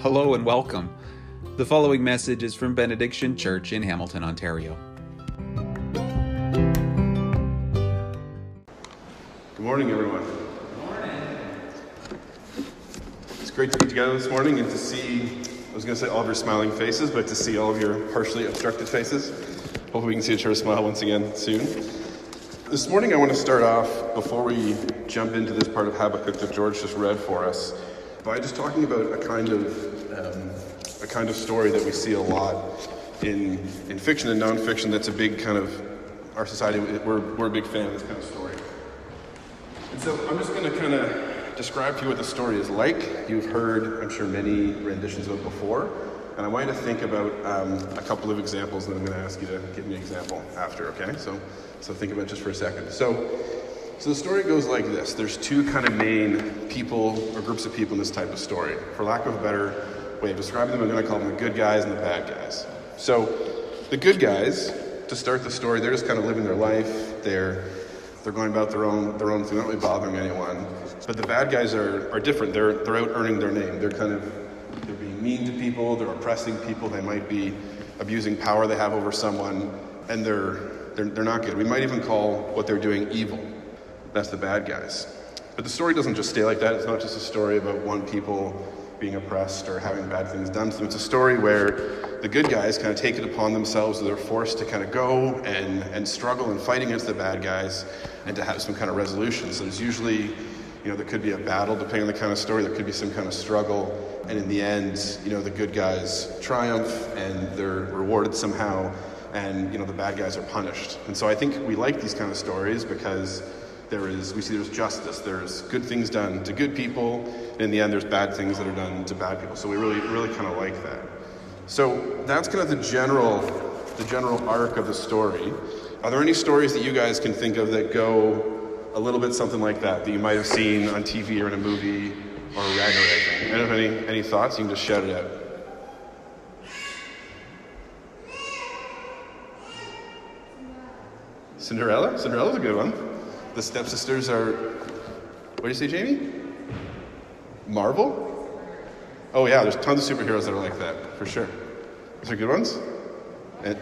Hello and welcome. The following message is from Benediction Church in Hamilton, Ontario. Good morning, everyone. Good morning. It's great to be together this morning and to see, I was going to say all of your smiling faces, but to see all of your partially obstructed faces. Hopefully, we can see each other smile once again soon. This morning, I want to start off, before we jump into this part of Habakkuk that George just read for us, by just talking about a kind of um, a kind of story that we see a lot in in fiction and nonfiction. That's a big kind of our society. We're we're a big fan of this kind of story. And so I'm just going to kind of describe to you what the story is like. You've heard, I'm sure, many renditions of it before. And I want you to think about um, a couple of examples, and I'm going to ask you to give me an example after, okay? So, so think about it just for a second. So, so the story goes like this. There's two kind of main people or groups of people in this type of story. For lack of a better way of describing them, I'm going to call them the good guys and the bad guys. So the good guys, to start the story, they're just kind of living their life. They're they're going about their own their own thing, They're not really bothering anyone. But the bad guys are, are different. They're they're out earning their name. They're kind of they're being mean to people, they're oppressing people, they might be abusing power they have over someone, and they're they're, they're not good. We might even call what they're doing evil. That's the bad guys. But the story doesn't just stay like that. It's not just a story about one people being oppressed or having bad things done to them. It's a story where the good guys kind of take it upon themselves, they're forced to kind of go and, and struggle and fight against the bad guys and to have some kind of resolution. So there's usually, you know, there could be a battle depending on the kind of story, there could be some kind of struggle. And in the end, you know, the good guys triumph and they're rewarded somehow and, you know, the bad guys are punished. And so I think we like these kind of stories because there is we see there's justice there's good things done to good people and in the end there's bad things that are done to bad people so we really really kind of like that so that's kind of the general the general arc of the story are there any stories that you guys can think of that go a little bit something like that that you might have seen on tv or in a movie or read or anything if any any thoughts you can just shout it out Cinderella. Cinderella? Cinderella's a good one. The stepsisters are. What do you say, Jamie? Marvel? Oh, yeah, there's tons of superheroes that are like that, for sure. Those are good ones? And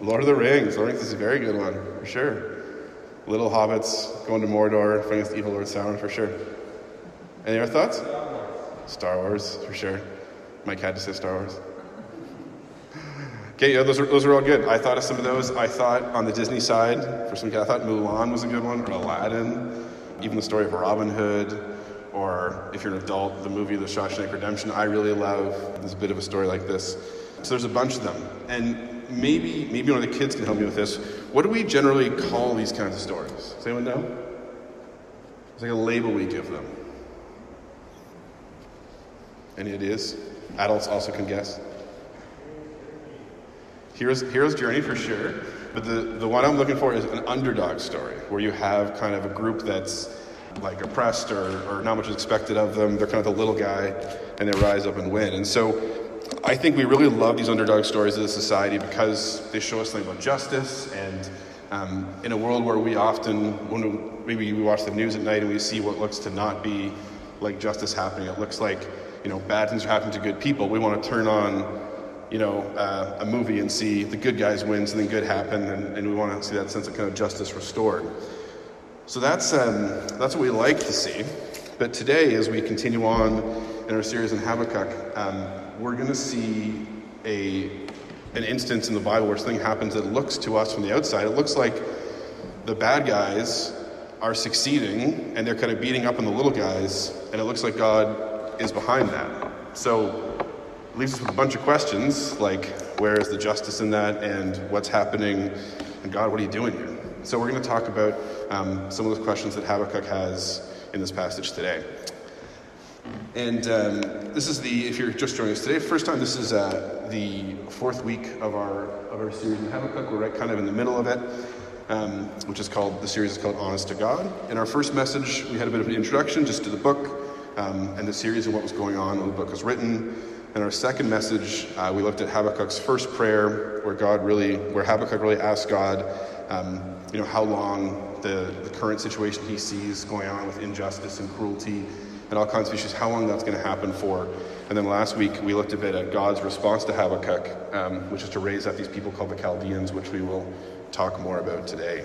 Lord of the Rings. Lord of the Rings is a very good one, for sure. Little hobbits going to Mordor, fighting against evil Lord Sauron, for sure. Any other thoughts? Star Wars, for sure. Mike had to say Star Wars. Okay, yeah, those are, those are all good. I thought of some of those. I thought on the Disney side, for some I thought Mulan was a good one, or Aladdin, even the story of Robin Hood, or if you're an adult, the movie The Shawshank Redemption. I really love. There's a bit of a story like this. So there's a bunch of them, and maybe maybe one of the kids can help me with this. What do we generally call these kinds of stories? Does anyone know? It's like a label we give them. Any ideas? Adults also can guess. Hero's, hero's journey for sure, but the, the one I'm looking for is an underdog story where you have kind of a group that's like oppressed or, or not much is expected of them. They're kind of the little guy and they rise up and win. And so I think we really love these underdog stories as a society because they show us something about justice and um, in a world where we often, when we, maybe we watch the news at night and we see what looks to not be like justice happening, it looks like you know bad things are happening to good people. We want to turn on you know, uh, a movie and see the good guys win, something good happen, and, and we want to see that sense of kind of justice restored. So that's, um, that's what we like to see. But today, as we continue on in our series in Habakkuk, um, we're going to see a, an instance in the Bible where something happens that looks to us from the outside. It looks like the bad guys are succeeding and they're kind of beating up on the little guys, and it looks like God is behind that. So leaves us with a bunch of questions like where is the justice in that and what's happening and God, what are you doing here? So we're going to talk about um, some of those questions that Habakkuk has in this passage today. And um, this is the, if you're just joining us today, first time, this is uh, the fourth week of our, of our series in Habakkuk. We're right kind of in the middle of it, um, which is called, the series is called Honest to God. In our first message, we had a bit of an introduction just to the book um, and the series and what was going on when the book was written. In our second message, uh, we looked at Habakkuk's first prayer, where God really, where Habakkuk really asked God um, you know, how long the, the current situation he sees going on with injustice and cruelty and all kinds of issues, how long that's going to happen for. And then last week we looked a bit at God's response to Habakkuk, um, which is to raise up these people called the Chaldeans, which we will talk more about today.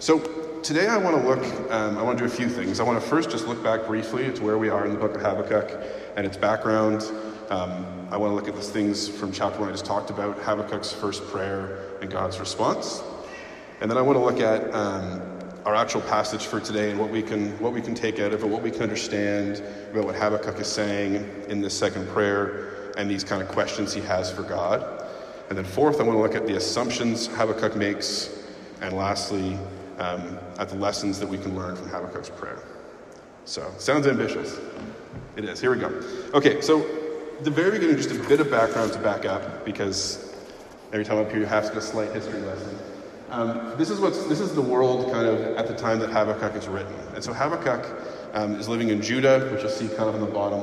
So today I want to look, um, I want to do a few things. I want to first just look back briefly to where we are in the book of Habakkuk and its background. Um, I want to look at the things from chapter one I just talked about, Habakkuk's first prayer and God's response. And then I want to look at um, our actual passage for today and what we can what we can take out of it, what we can understand about what Habakkuk is saying in this second prayer and these kind of questions he has for God. And then fourth, I want to look at the assumptions Habakkuk makes, and lastly, um, at the lessons that we can learn from Habakkuk's prayer. So, sounds ambitious. It is. Here we go. Okay, so the very beginning, just a bit of background to back up, because every time up here you have to get a slight history lesson. Um, this is what's this is the world kind of at the time that Habakkuk is written, and so Habakkuk um, is living in Judah, which you'll see kind of on the bottom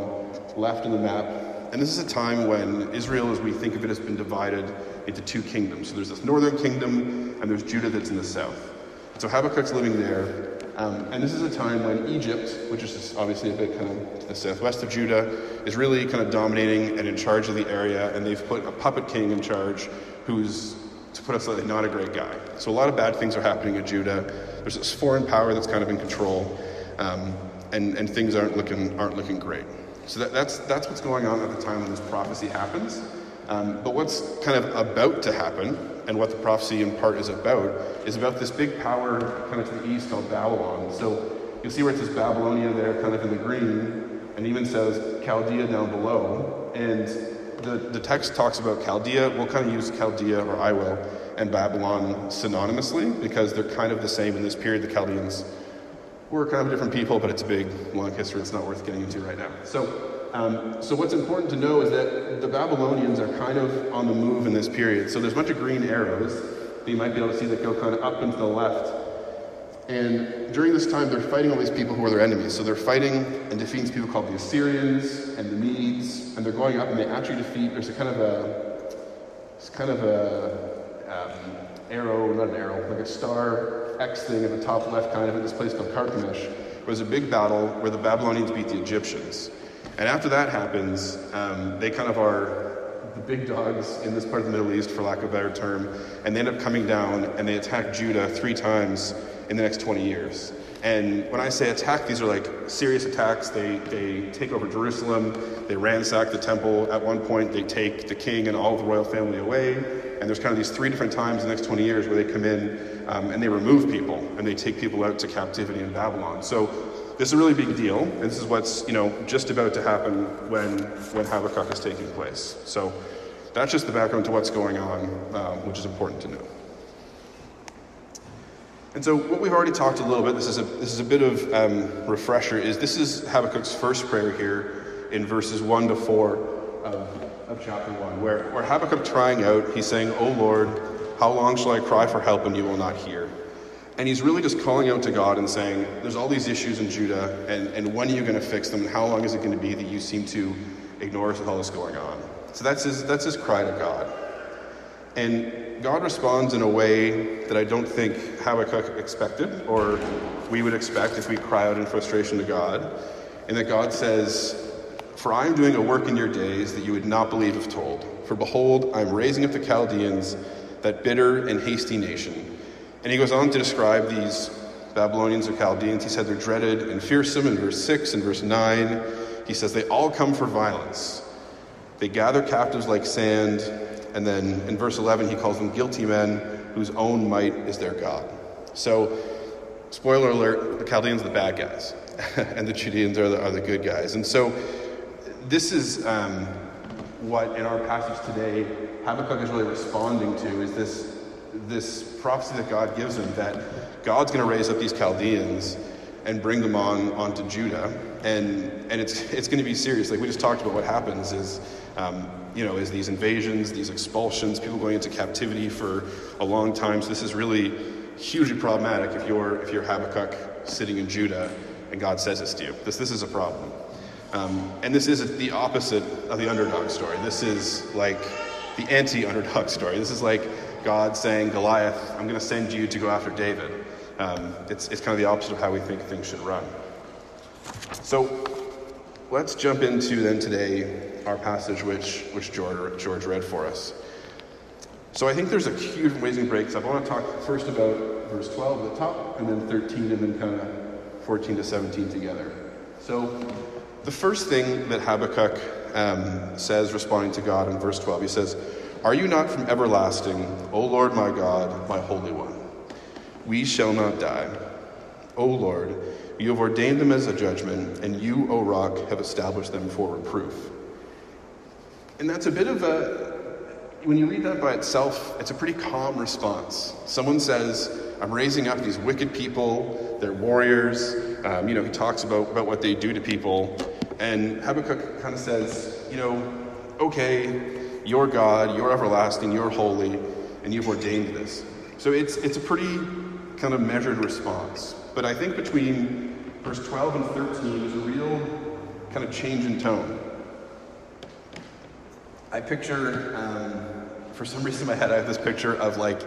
left in the map. And this is a time when Israel, as we think of it, has been divided into two kingdoms. So there's this northern kingdom, and there's Judah that's in the south. So Habakkuk's living there, um, and this is a time when Egypt, which is obviously a bit kind of to the southwest of Judah, is really kind of dominating and in charge of the area, and they've put a puppet king in charge who's to put it slightly, not a great guy. So a lot of bad things are happening in Judah. There's this foreign power that's kind of in control, um, and, and things aren't looking, aren't looking great. So that, that's, that's what's going on at the time when this prophecy happens. Um, but what's kind of about to happen, and what the prophecy in part is about, is about this big power kind of to the east called Babylon. So you'll see where it says Babylonia there, kind of in the green, and even says Chaldea down below. And the, the text talks about Chaldea. We'll kind of use Chaldea, or I will, and Babylon synonymously because they're kind of the same in this period. The Chaldeans were kind of different people, but it's a big, long history. It's not worth getting into right now. So, um, so what's important to know is that the Babylonians are kind of on the move in this period. So there's a bunch of green arrows that you might be able to see that go kind of up and to the left. And during this time, they're fighting all these people who are their enemies. So they're fighting and defeating people called the Assyrians and the Medes, and they're going up and they actually defeat. There's a kind of a, it's kind of a um, arrow, not an arrow, like a star X thing at the top left, kind of at this place called Carchemish. It was a big battle where the Babylonians beat the Egyptians. And after that happens, um, they kind of are the big dogs in this part of the Middle East, for lack of a better term, and they end up coming down and they attack Judah three times in the next 20 years. And when I say attack, these are like serious attacks. They, they take over Jerusalem, they ransack the temple. At one point, they take the king and all the royal family away. And there's kind of these three different times in the next 20 years where they come in um, and they remove people and they take people out to captivity in Babylon. So this is a really big deal, and this is what's you know just about to happen when when Habakkuk is taking place. So that's just the background to what's going on, um, which is important to know. And so, what we've already talked a little bit, this is a, this is a bit of um, refresher, is this is Habakkuk's first prayer here in verses 1 to 4 of, of chapter 1, where, where Habakkuk trying out, he's saying, O Lord, how long shall I cry for help and you will not hear? And he's really just calling out to God and saying, There's all these issues in Judah, and, and when are you going to fix them? And how long is it going to be that you seem to ignore all this going on? So that's his, that's his cry to God. And God responds in a way that I don't think Habakkuk expected, or we would expect if we cry out in frustration to God. And that God says, For I am doing a work in your days that you would not believe if told. For behold, I am raising up the Chaldeans, that bitter and hasty nation. And he goes on to describe these Babylonians or Chaldeans. He said they're dreaded and fearsome in verse 6 and verse 9. He says they all come for violence. They gather captives like sand and then in verse 11, he calls them guilty men whose own might is their God. So, spoiler alert, the Chaldeans are the bad guys, and the Judeans are the, are the good guys. And so, this is um, what in our passage today Habakkuk is really responding to is this, this prophecy that God gives him that God's going to raise up these Chaldeans and bring them on onto Judah, and and it's it's going to be serious. Like we just talked about, what happens is, um, you know, is these invasions, these expulsions, people going into captivity for a long time. So this is really hugely problematic if you're if you're Habakkuk sitting in Judah and God says this to you. This this is a problem, um, and this is the opposite of the underdog story. This is like the anti-underdog story. This is like God saying, Goliath, I'm going to send you to go after David. Um, it's, it's kind of the opposite of how we think things should run. So let's jump into then today our passage which, which George, George read for us. So I think there's a huge amazing breaks. I want to talk first about verse 12 at the top, and then 13, and then kind of 14 to 17 together. So the first thing that Habakkuk um, says, responding to God in verse 12, he says, Are you not from everlasting, O Lord my God, my Holy One? We shall not die. O Lord, you have ordained them as a judgment, and you, O rock, have established them for reproof. And that's a bit of a, when you read that by itself, it's a pretty calm response. Someone says, I'm raising up these wicked people, they're warriors. Um, you know, he talks about, about what they do to people. And Habakkuk kind of says, you know, okay, you're God, you're everlasting, you're holy, and you've ordained this. So it's, it's a pretty kind of measured response. But I think between verse 12 and 13, there's a real kind of change in tone. I picture, um, for some reason in my head, I have this picture of like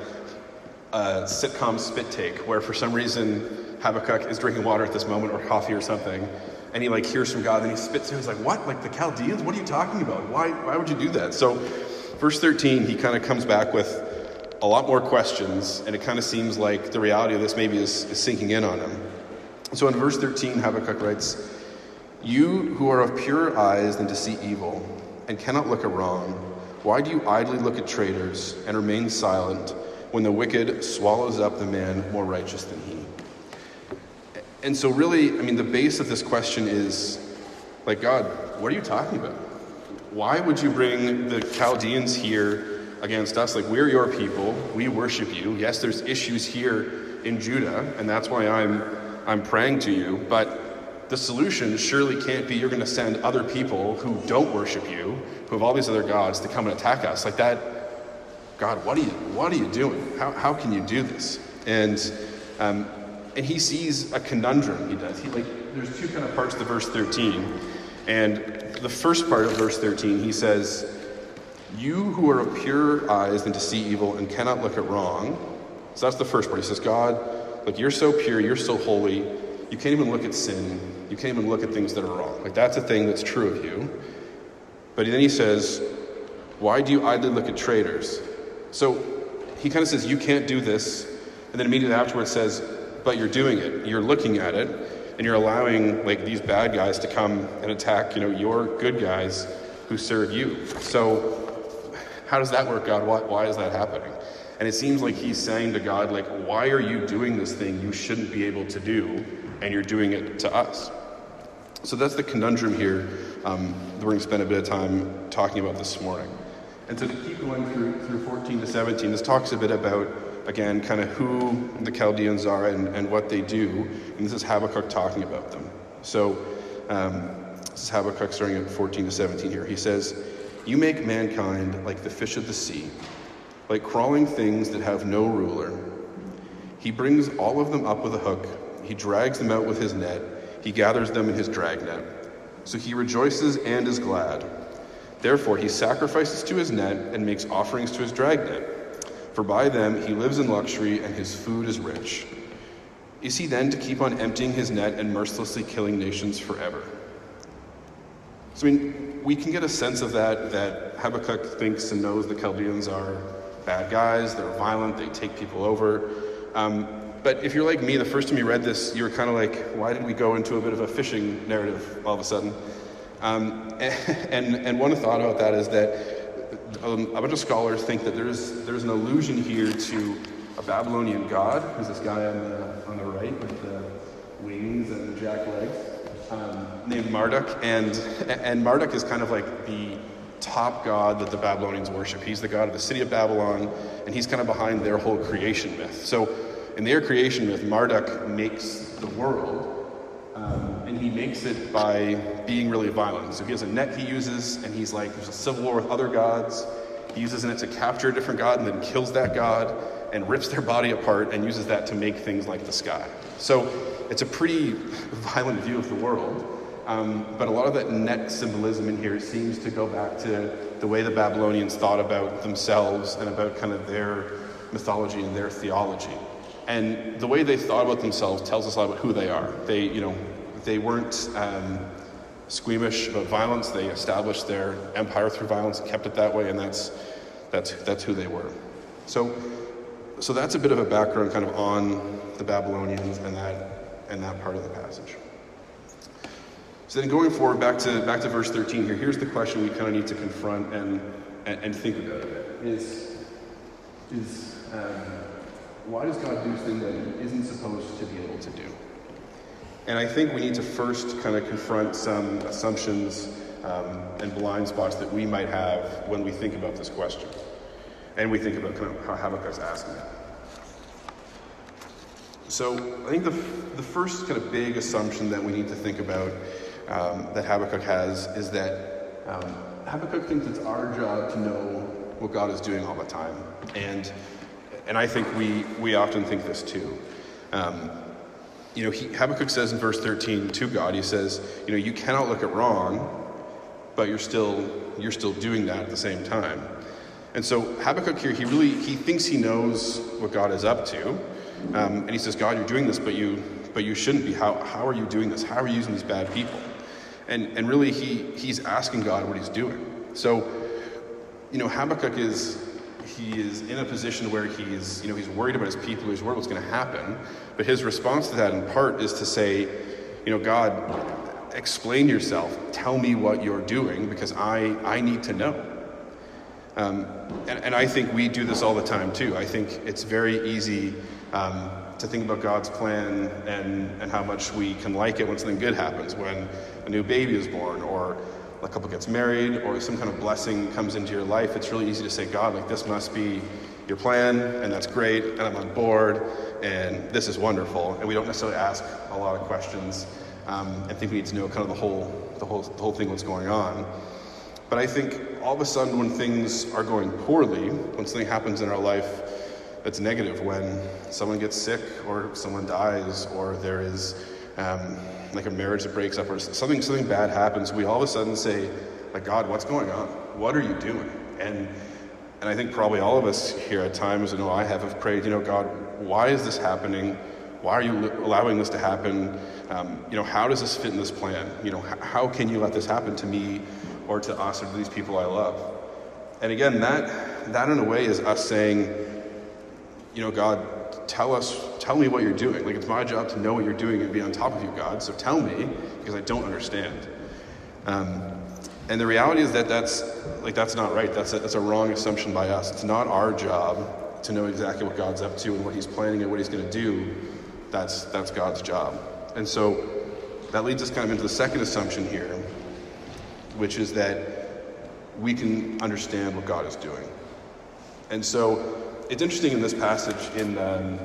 a sitcom spit take where for some reason Habakkuk is drinking water at this moment or coffee or something, and he like hears from God, and he spits and he's like, "What? Like the Chaldeans? What are you talking about? Why? Why would you do that?" So, verse 13, he kind of comes back with a lot more questions, and it kind of seems like the reality of this maybe is, is sinking in on him. So, in verse 13, Habakkuk writes, "You who are of purer eyes than to see evil." and cannot look at wrong, why do you idly look at traitors and remain silent when the wicked swallows up the man more righteous than he? And so, really, I mean, the base of this question is like, God, what are you talking about? Why would you bring the Chaldeans here against us? Like, we're your people, we worship you. Yes, there's issues here in Judah, and that's why I'm, I'm praying to you, but the solution surely can't be you're going to send other people who don't worship you, who have all these other gods, to come and attack us. Like that, God, what are you, what are you doing? How, how can you do this? And, um, and he sees a conundrum, he does. He, like, there's two kind of parts to verse 13. And the first part of verse 13, he says, You who are of pure eyes than to see evil and cannot look at wrong. So that's the first part. He says, God, look, you're so pure, you're so holy, you can't even look at sin. You can't even look at things that are wrong. Like that's a thing that's true of you. But then he says, Why do you idly look at traitors? So he kind of says, You can't do this. And then immediately afterwards says, But you're doing it. You're looking at it. And you're allowing like these bad guys to come and attack, you know, your good guys who serve you. So how does that work, God? Why, why is that happening? And it seems like he's saying to God, like, why are you doing this thing you shouldn't be able to do, and you're doing it to us? So that's the conundrum here um, that we're going to spend a bit of time talking about this morning. And so to keep going through, through 14 to 17, this talks a bit about, again, kind of who the Chaldeans are and, and what they do. And this is Habakkuk talking about them. So um, this is Habakkuk starting at 14 to 17 here. He says, You make mankind like the fish of the sea like crawling things that have no ruler. He brings all of them up with a hook, he drags them out with his net, he gathers them in his dragnet. So he rejoices and is glad. Therefore, he sacrifices to his net and makes offerings to his dragnet. For by them he lives in luxury and his food is rich. Is he then to keep on emptying his net and mercilessly killing nations forever? So, I mean, we can get a sense of that, that Habakkuk thinks and knows the Chaldeans are bad guys, they're violent, they take people over. Um, but if you're like me, the first time you read this, you were kind of like, why did we go into a bit of a fishing narrative all of a sudden? Um, and, and one thought about that is that um, a bunch of scholars think that there's, there's an allusion here to a Babylonian god, who's this guy on the, on the right with the wings and the jack legs, um, named Marduk. And, and Marduk is kind of like the top god that the Babylonians worship. He's the god of the city of Babylon, and he's kind of behind their whole creation myth. So, in their creation myth, Marduk makes the world, um, and he makes it by being really violent. So, he has a net he uses, and he's like, there's a civil war with other gods. He uses it to capture a different god and then kills that god and rips their body apart and uses that to make things like the sky. So, it's a pretty violent view of the world. Um, but a lot of that net symbolism in here seems to go back to the way the Babylonians thought about themselves and about kind of their mythology and their theology. And the way they thought about themselves tells us a lot about who they are. They, you know, they weren't um, squeamish about violence. They established their empire through violence, kept it that way, and that's, that's, that's who they were. So, so that's a bit of a background kind of on the Babylonians and that, and that part of the passage. So then going forward, back to, back to verse 13 here, here's the question we kind of need to confront and, and, and think about a bit. Is, is um, why does God do things that he isn't supposed to be able to do? And I think we need to first kind of confront some assumptions um, and blind spots that we might have when we think about this question. And we think about kind of how Habakkuk's asking it. So I think the, the first kind of big assumption that we need to think about um, that Habakkuk has is that um, Habakkuk thinks it's our job to know what God is doing all the time. And, and I think we, we often think this too. Um, you know, he, Habakkuk says in verse 13 to God, he says, you know, you cannot look at wrong, but you're still, you're still doing that at the same time. And so Habakkuk here, he really, he thinks he knows what God is up to. Um, and he says, God, you're doing this, but you, but you shouldn't be. How, how are you doing this? How are you using these bad people? And, and really, he, he's asking God what he's doing. So, you know, Habakkuk is, he is in a position where he's, you know, he's worried about his people, he's worried what's going to happen. But his response to that, in part, is to say, you know, God, explain yourself. Tell me what you're doing because I, I need to know. Um, and, and, I think we do this all the time too. I think it's very easy um, to think about God's plan and, and how much we can like it when something good happens, when a new baby is born, or a couple gets married, or some kind of blessing comes into your life. It's really easy to say, God, like this must be your plan, and that's great, and I'm on board, and this is wonderful. And we don't necessarily ask a lot of questions um, and think we need to know kind of the whole, the whole, the whole thing, what's going on. But I think all of a sudden, when things are going poorly, when something happens in our life that's negative when someone gets sick or someone dies or there is um, like a marriage that breaks up or something something bad happens we all of a sudden say like god what's going on? What are you doing? And and i think probably all of us here at times you know i have have prayed you know god why is this happening? Why are you allowing this to happen? Um, you know how does this fit in this plan? You know how can you let this happen to me or to us or to these people i love? And again that that in a way is us saying you know, God, tell us, tell me what you're doing. Like, it's my job to know what you're doing and be on top of you, God. So tell me, because I don't understand. Um, and the reality is that that's, like, that's not right. That's a, that's a wrong assumption by us. It's not our job to know exactly what God's up to and what he's planning and what he's going to do. That's, that's God's job. And so that leads us kind of into the second assumption here, which is that we can understand what God is doing. And so it's interesting in this passage, in, um,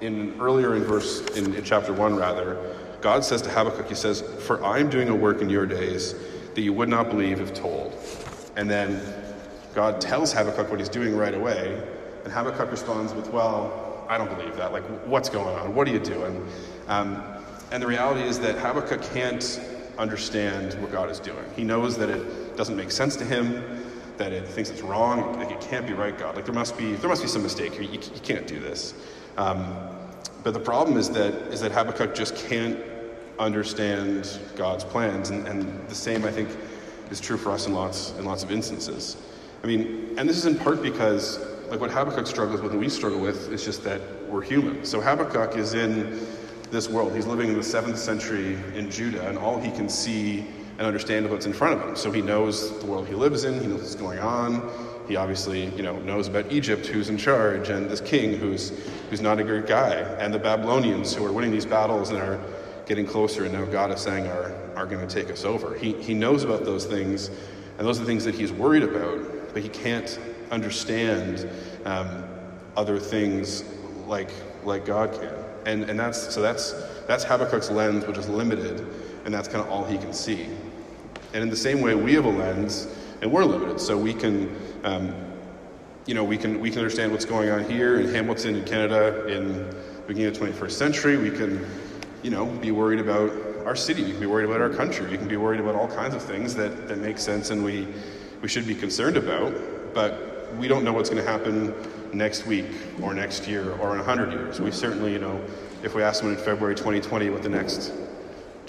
in earlier in verse, in, in chapter 1 rather, God says to Habakkuk, He says, For I am doing a work in your days that you would not believe if told. And then God tells Habakkuk what he's doing right away, and Habakkuk responds with, Well, I don't believe that. Like, what's going on? What are you doing? Um, and the reality is that Habakkuk can't understand what God is doing. He knows that it doesn't make sense to him that it thinks it's wrong. Like it can't be right, God. Like there must be there must be some mistake here. You, you can't do this. Um, but the problem is that is that Habakkuk just can't understand God's plans, and, and the same I think is true for us in lots in lots of instances. I mean, and this is in part because like what Habakkuk struggles with and we struggle with is just that we're human. So Habakkuk is in this world. He's living in the seventh century in Judah, and all he can see and understand what's in front of him. So he knows the world he lives in, he knows what's going on. He obviously, you know, knows about Egypt, who's in charge, and this king who's who's not a good guy, and the Babylonians who are winning these battles and are getting closer, and now God is saying are are going to take us over. He he knows about those things, and those are the things that he's worried about, but he can't understand um, other things like like God can. And and that's so that's that's Habakkuk's lens, which is limited, and that's kind of all he can see. And in the same way, we have a lens, and we're limited, so we can, um, you know, we can we can understand what's going on here in Hamilton, in Canada, in the beginning of the 21st century. We can, you know, be worried about our city. We can be worried about our country. We can be worried about all kinds of things that that make sense and we we should be concerned about. But we don't know what's going to happen next week or next year or in 100 years. We certainly, you know, if we ask someone in February 2020 what the next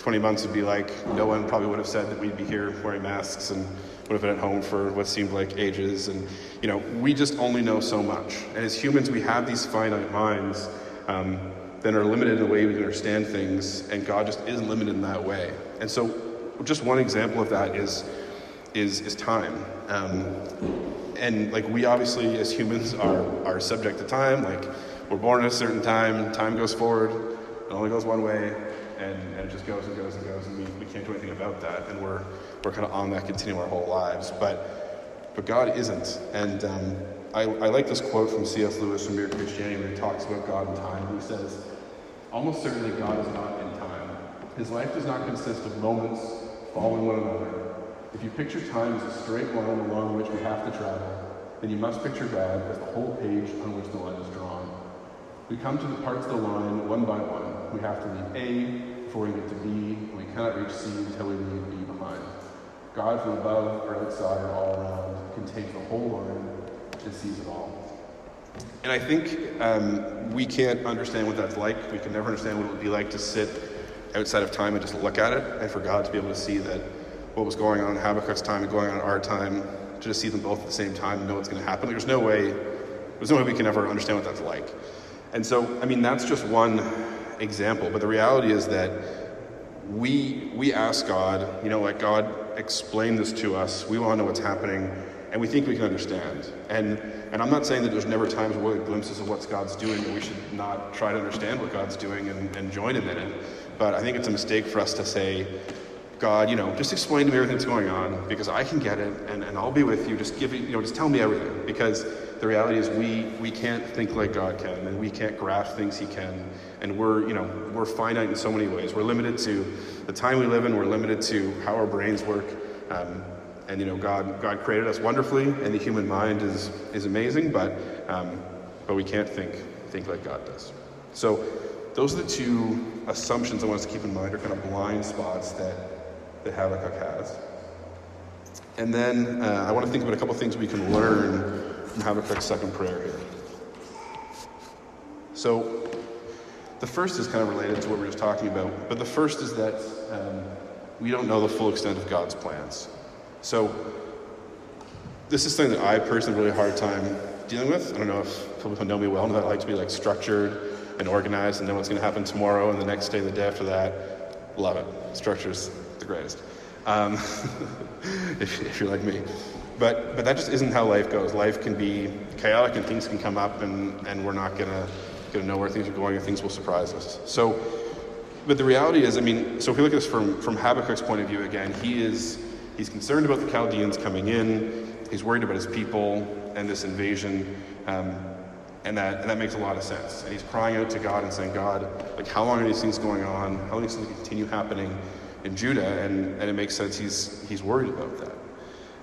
20 months would be like, no one probably would have said that we'd be here wearing masks and would have been at home for what seemed like ages. And, you know, we just only know so much. And as humans, we have these finite minds um, that are limited in the way we understand things, and God just isn't limited in that way. And so, just one example of that is, is, is time. Um, and like we obviously as humans are, are subject to time, like we're born at a certain time, time goes forward, it only goes one way, and, and it just goes and goes and goes, and we, we can't do anything about that, and we're, we're kind of on that continuum our whole lives. But, but God isn't. And um, I, I like this quote from C.S. Lewis from Mere Christianity where he talks about God and time. He says, Almost certainly God is not in time. His life does not consist of moments following one another. If you picture time as a straight line along which we have to travel, then you must picture God as the whole page on which the line is drawn. We come to the parts of the line one by one. We have to leave A before we get to B, and we cannot reach C until we leave B behind. God from above or outside or all around can take the whole line and sees it all. And I think um, we can't understand what that's like. We can never understand what it would be like to sit outside of time and just look at it, and for God to be able to see that what was going on in Habakkuk's time and going on in our time, to just see them both at the same time and know what's going to happen. There's no way, there's no way we can ever understand what that's like. And so, I mean, that's just one example. But the reality is that we we ask God, you know, like God, explain this to us. We want to know what's happening, and we think we can understand. And and I'm not saying that there's never times where glimpses of what God's doing, that we should not try to understand what God's doing and, and join Him in it. But I think it's a mistake for us to say, God, you know, just explain to me everything that's going on because I can get it and, and I'll be with you. Just give me, you know, just tell me everything. Because the reality is we we can't think like God can and we can't grasp things he can. And we're, you know, we're finite in so many ways. We're limited to the time we live in, we're limited to how our brains work. Um, and you know, God God created us wonderfully and the human mind is is amazing, but um, but we can't think think like God does. So those are the two assumptions I want us to keep in mind are kind of blind spots that that Habakkuk has. And then uh, I want to think about a couple things we can learn from Habakkuk's second prayer here. So, the first is kind of related to what we were just talking about, but the first is that um, we don't know the full extent of God's plans. So, this is something that I personally have a really hard time dealing with. I don't know if people who know me well know that I like to be like structured and organized and know what's going to happen tomorrow and the next day, the day after that. Love it. Structure's the greatest. Um, if, if, you're like me. But, but that just isn't how life goes. Life can be chaotic and things can come up and, and we're not gonna, gonna know where things are going and things will surprise us. So, but the reality is, I mean, so if we look at this from, from Habakkuk's point of view again, he is, he's concerned about the Chaldeans coming in, he's worried about his people and this invasion. Um, and that, and that makes a lot of sense. And he's crying out to God and saying, God, like, how long are these things going on? How long are these things continue happening? in Judah, and, and it makes sense he's, he's worried about that.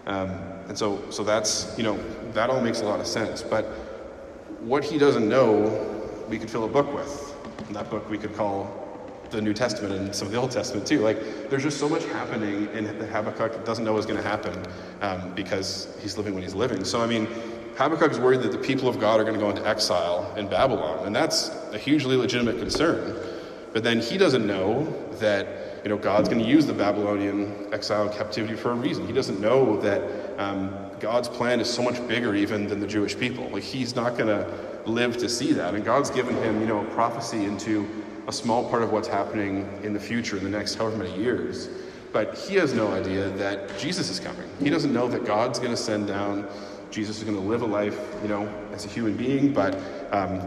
Um, and so, so that's, you know, that all makes a lot of sense. But what he doesn't know, we could fill a book with. And that book we could call the New Testament and some of the Old Testament too. Like, there's just so much happening in Habakkuk doesn't know what's going to happen um, because he's living when he's living. So, I mean, Habakkuk is worried that the people of God are going to go into exile in Babylon, and that's a hugely legitimate concern. But then he doesn't know that you know, God's going to use the Babylonian exile and captivity for a reason. He doesn't know that um, God's plan is so much bigger even than the Jewish people. Like he's not going to live to see that. And God's given him, you know, a prophecy into a small part of what's happening in the future in the next however many years. But he has no idea that Jesus is coming. He doesn't know that God's going to send down. Jesus is going to live a life, you know, as a human being, but um,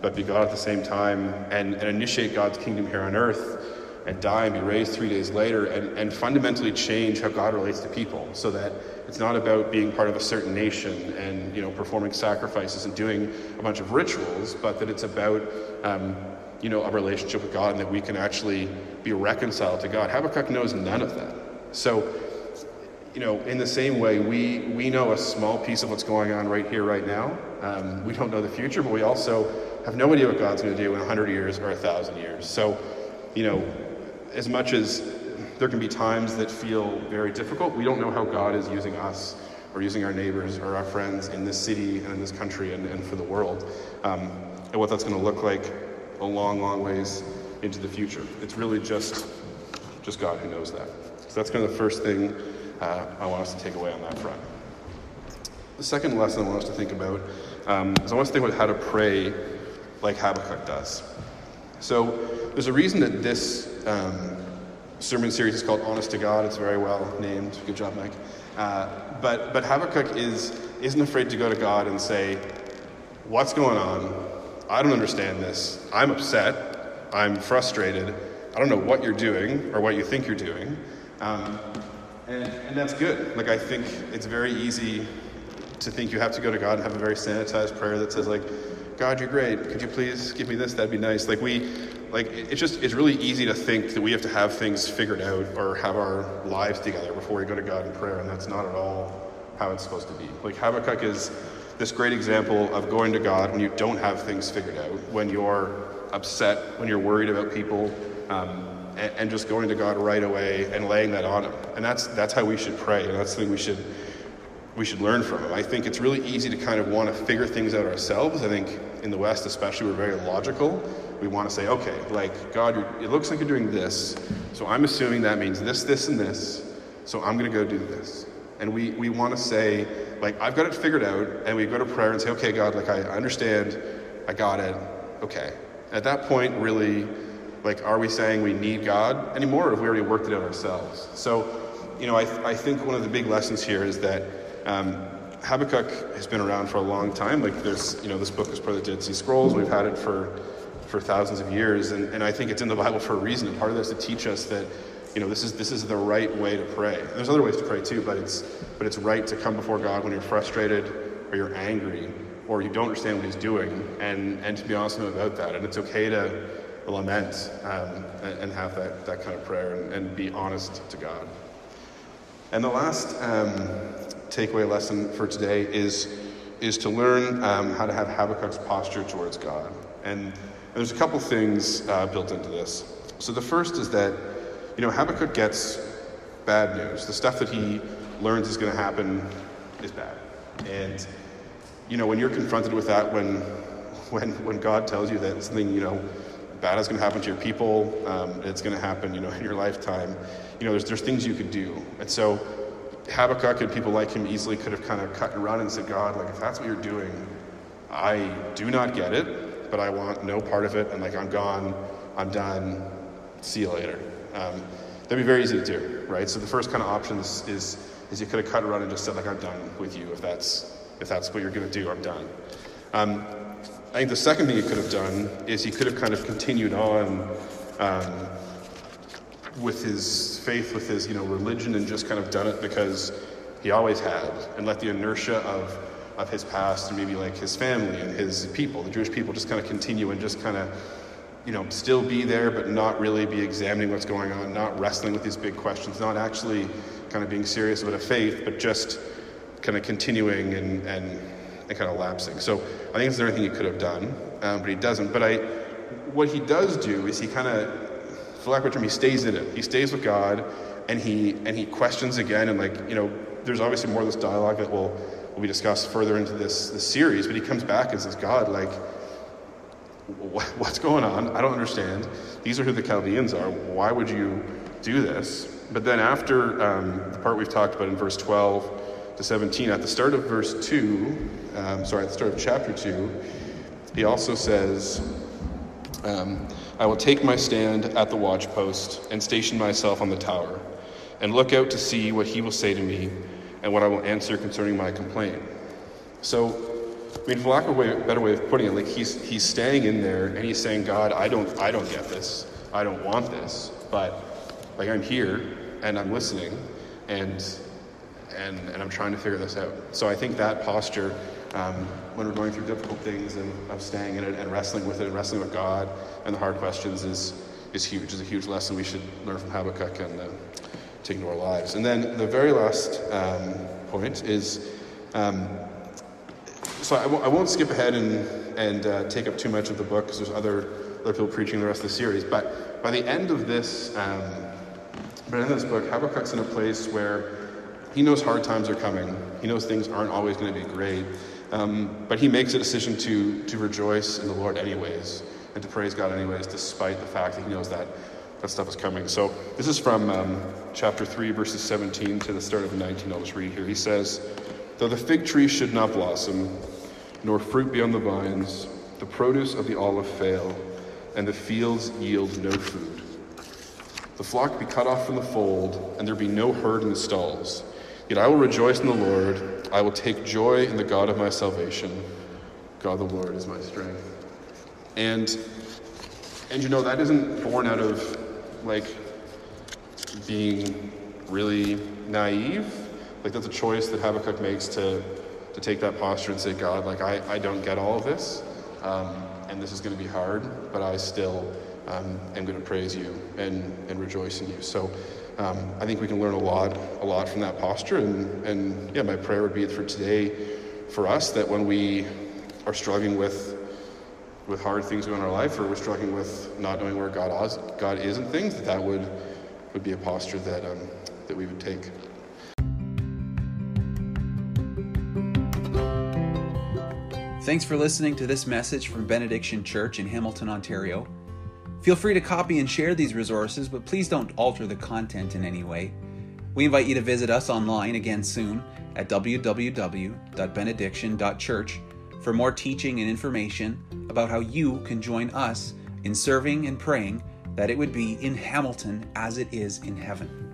but be God at the same time and, and initiate God's kingdom here on earth and die and be raised three days later and, and fundamentally change how God relates to people so that it's not about being part of a certain nation and you know performing sacrifices and doing a bunch of rituals, but that it's about um, you know a relationship with God and that we can actually be reconciled to God. Habakkuk knows none of that. So you know, in the same way, we, we know a small piece of what's going on right here, right now. Um, we don't know the future, but we also have no idea what God's going to do in 100 years or 1,000 years. So, you know, as much as there can be times that feel very difficult, we don't know how God is using us or using our neighbors or our friends in this city and in this country and, and for the world, um, and what that's going to look like a long, long ways into the future. It's really just, just God who knows that. So that's kind of the first thing uh, I want us to take away on that front. The second lesson I want us to think about um, is I want us to think about how to pray like Habakkuk does. So there's a reason that this um, sermon series is called Honest to God. It's very well named. Good job, Mike. Uh, but but Habakkuk is isn't afraid to go to God and say, "What's going on? I don't understand this. I'm upset. I'm frustrated. I don't know what you're doing or what you think you're doing." Um, and, and that's good. Like I think it's very easy to think you have to go to God and have a very sanitized prayer that says like, God, you're great. Could you please give me this? That'd be nice. Like we, like it's just it's really easy to think that we have to have things figured out or have our lives together before we go to God in prayer, and that's not at all how it's supposed to be. Like Habakkuk is this great example of going to God when you don't have things figured out, when you're upset, when you're worried about people, um, and, and just going to God right away and laying that on Him. And that's that's how we should pray, and that's the thing we should we should learn from him. I think it's really easy to kind of want to figure things out ourselves. I think in the West, especially, we're very logical. We want to say, okay, like, God, it looks like you're doing this, so I'm assuming that means this, this, and this, so I'm going to go do this. And we, we want to say, like, I've got it figured out, and we go to prayer and say, okay, God, like, I understand, I got it, okay. At that point, really, like, are we saying we need God anymore, or have we already worked it out ourselves? So, you know, I, I think one of the big lessons here is that um, Habakkuk has been around for a long time. Like there's, you know, this book is part of the Dead Sea Scrolls. We've had it for for thousands of years, and, and I think it's in the Bible for a reason. And part of that is to teach us that, you know, this is this is the right way to pray. And there's other ways to pray too, but it's but it's right to come before God when you're frustrated or you're angry or you don't understand what He's doing, and and to be honest with Him about that. And it's okay to lament um, and, and, have that that kind of prayer and, and be honest to God. And the last um, takeaway lesson for today is, is to learn um, how to have Habakkuk's posture towards God. And there's a couple things uh, built into this. So the first is that, you know, Habakkuk gets bad news. The stuff that he learns is going to happen is bad. And, you know, when you're confronted with that, when, when, when God tells you that something, you know, bad is going to happen to your people, um, it's going to happen, you know, in your lifetime, you know, there's, there's things you could do. And so Habakkuk and people like him easily could have kind of cut and run and said, God, like, if that's what you're doing, I do not get it, but I want no part of it, and like, I'm gone, I'm done, see you later. Um, that'd be very easy to do, right? So the first kind of option is, is, is you could have cut and run and just said, like, I'm done with you. If that's, if that's what you're going to do, I'm done. Um, I think the second thing he could have done is he could have kind of continued on um, with his faith, with his you know religion, and just kind of done it because he always had, and let the inertia of of his past and maybe like his family and his people, the Jewish people, just kind of continue and just kind of you know still be there, but not really be examining what's going on, not wrestling with these big questions, not actually kind of being serious about a faith, but just kind of continuing and and, and kind of lapsing. So I think it's another thing he could have done, um, but he doesn't. But I, what he does do is he kind of for lack of a term, he stays in it. He stays with God, and he and he questions again. And like you know, there's obviously more of this dialogue that will will be discussed further into this this series. But he comes back and says, God, like, what's going on? I don't understand. These are who the Chaldeans are. Why would you do this? But then after um, the part we've talked about in verse 12 to 17, at the start of verse 2, um, sorry, at the start of chapter 2, he also says. Um, I will take my stand at the watchpost and station myself on the tower, and look out to see what he will say to me and what I will answer concerning my complaint. So, I mean, for lack of a better way of putting it, like he's he's staying in there and he's saying, God, I don't I don't get this, I don't want this, but like I'm here and I'm listening, and and and I'm trying to figure this out. So I think that posture um, when we're going through difficult things and of staying in it and wrestling with it and wrestling with God and the hard questions is is huge. Is a huge lesson we should learn from Habakkuk and uh, take into our lives. And then the very last um, point is. Um, so I w- I won't skip ahead and, and uh, take up too much of the book because there's other, other people preaching the rest of the series. But by the end of this, um, by the end of this book, Habakkuk's in a place where he knows hard times are coming. He knows things aren't always going to be great. Um, but he makes a decision to, to rejoice in the Lord anyways and to praise God anyways, despite the fact that he knows that that stuff is coming. So this is from um, chapter 3, verses 17 to the start of 19. I'll just read here. He says, Though the fig tree should not blossom, nor fruit be on the vines, the produce of the olive fail, and the fields yield no food. The flock be cut off from the fold, and there be no herd in the stalls. Yet I will rejoice in the Lord. I will take joy in the God of my salvation. God the Lord is my strength. And and you know that isn't born out of like being really naive. Like that's a choice that Habakkuk makes to to take that posture and say, God, like I, I don't get all of this, um, and this is going to be hard, but I still um, am going to praise you and and rejoice in you. So. Um, I think we can learn a lot, a lot from that posture, and, and yeah, my prayer would be for today, for us, that when we are struggling with with hard things in our life, or we're struggling with not knowing where God is, God is in things, that that would would be a posture that um, that we would take. Thanks for listening to this message from Benediction Church in Hamilton, Ontario. Feel free to copy and share these resources, but please don't alter the content in any way. We invite you to visit us online again soon at www.benediction.church for more teaching and information about how you can join us in serving and praying that it would be in Hamilton as it is in heaven.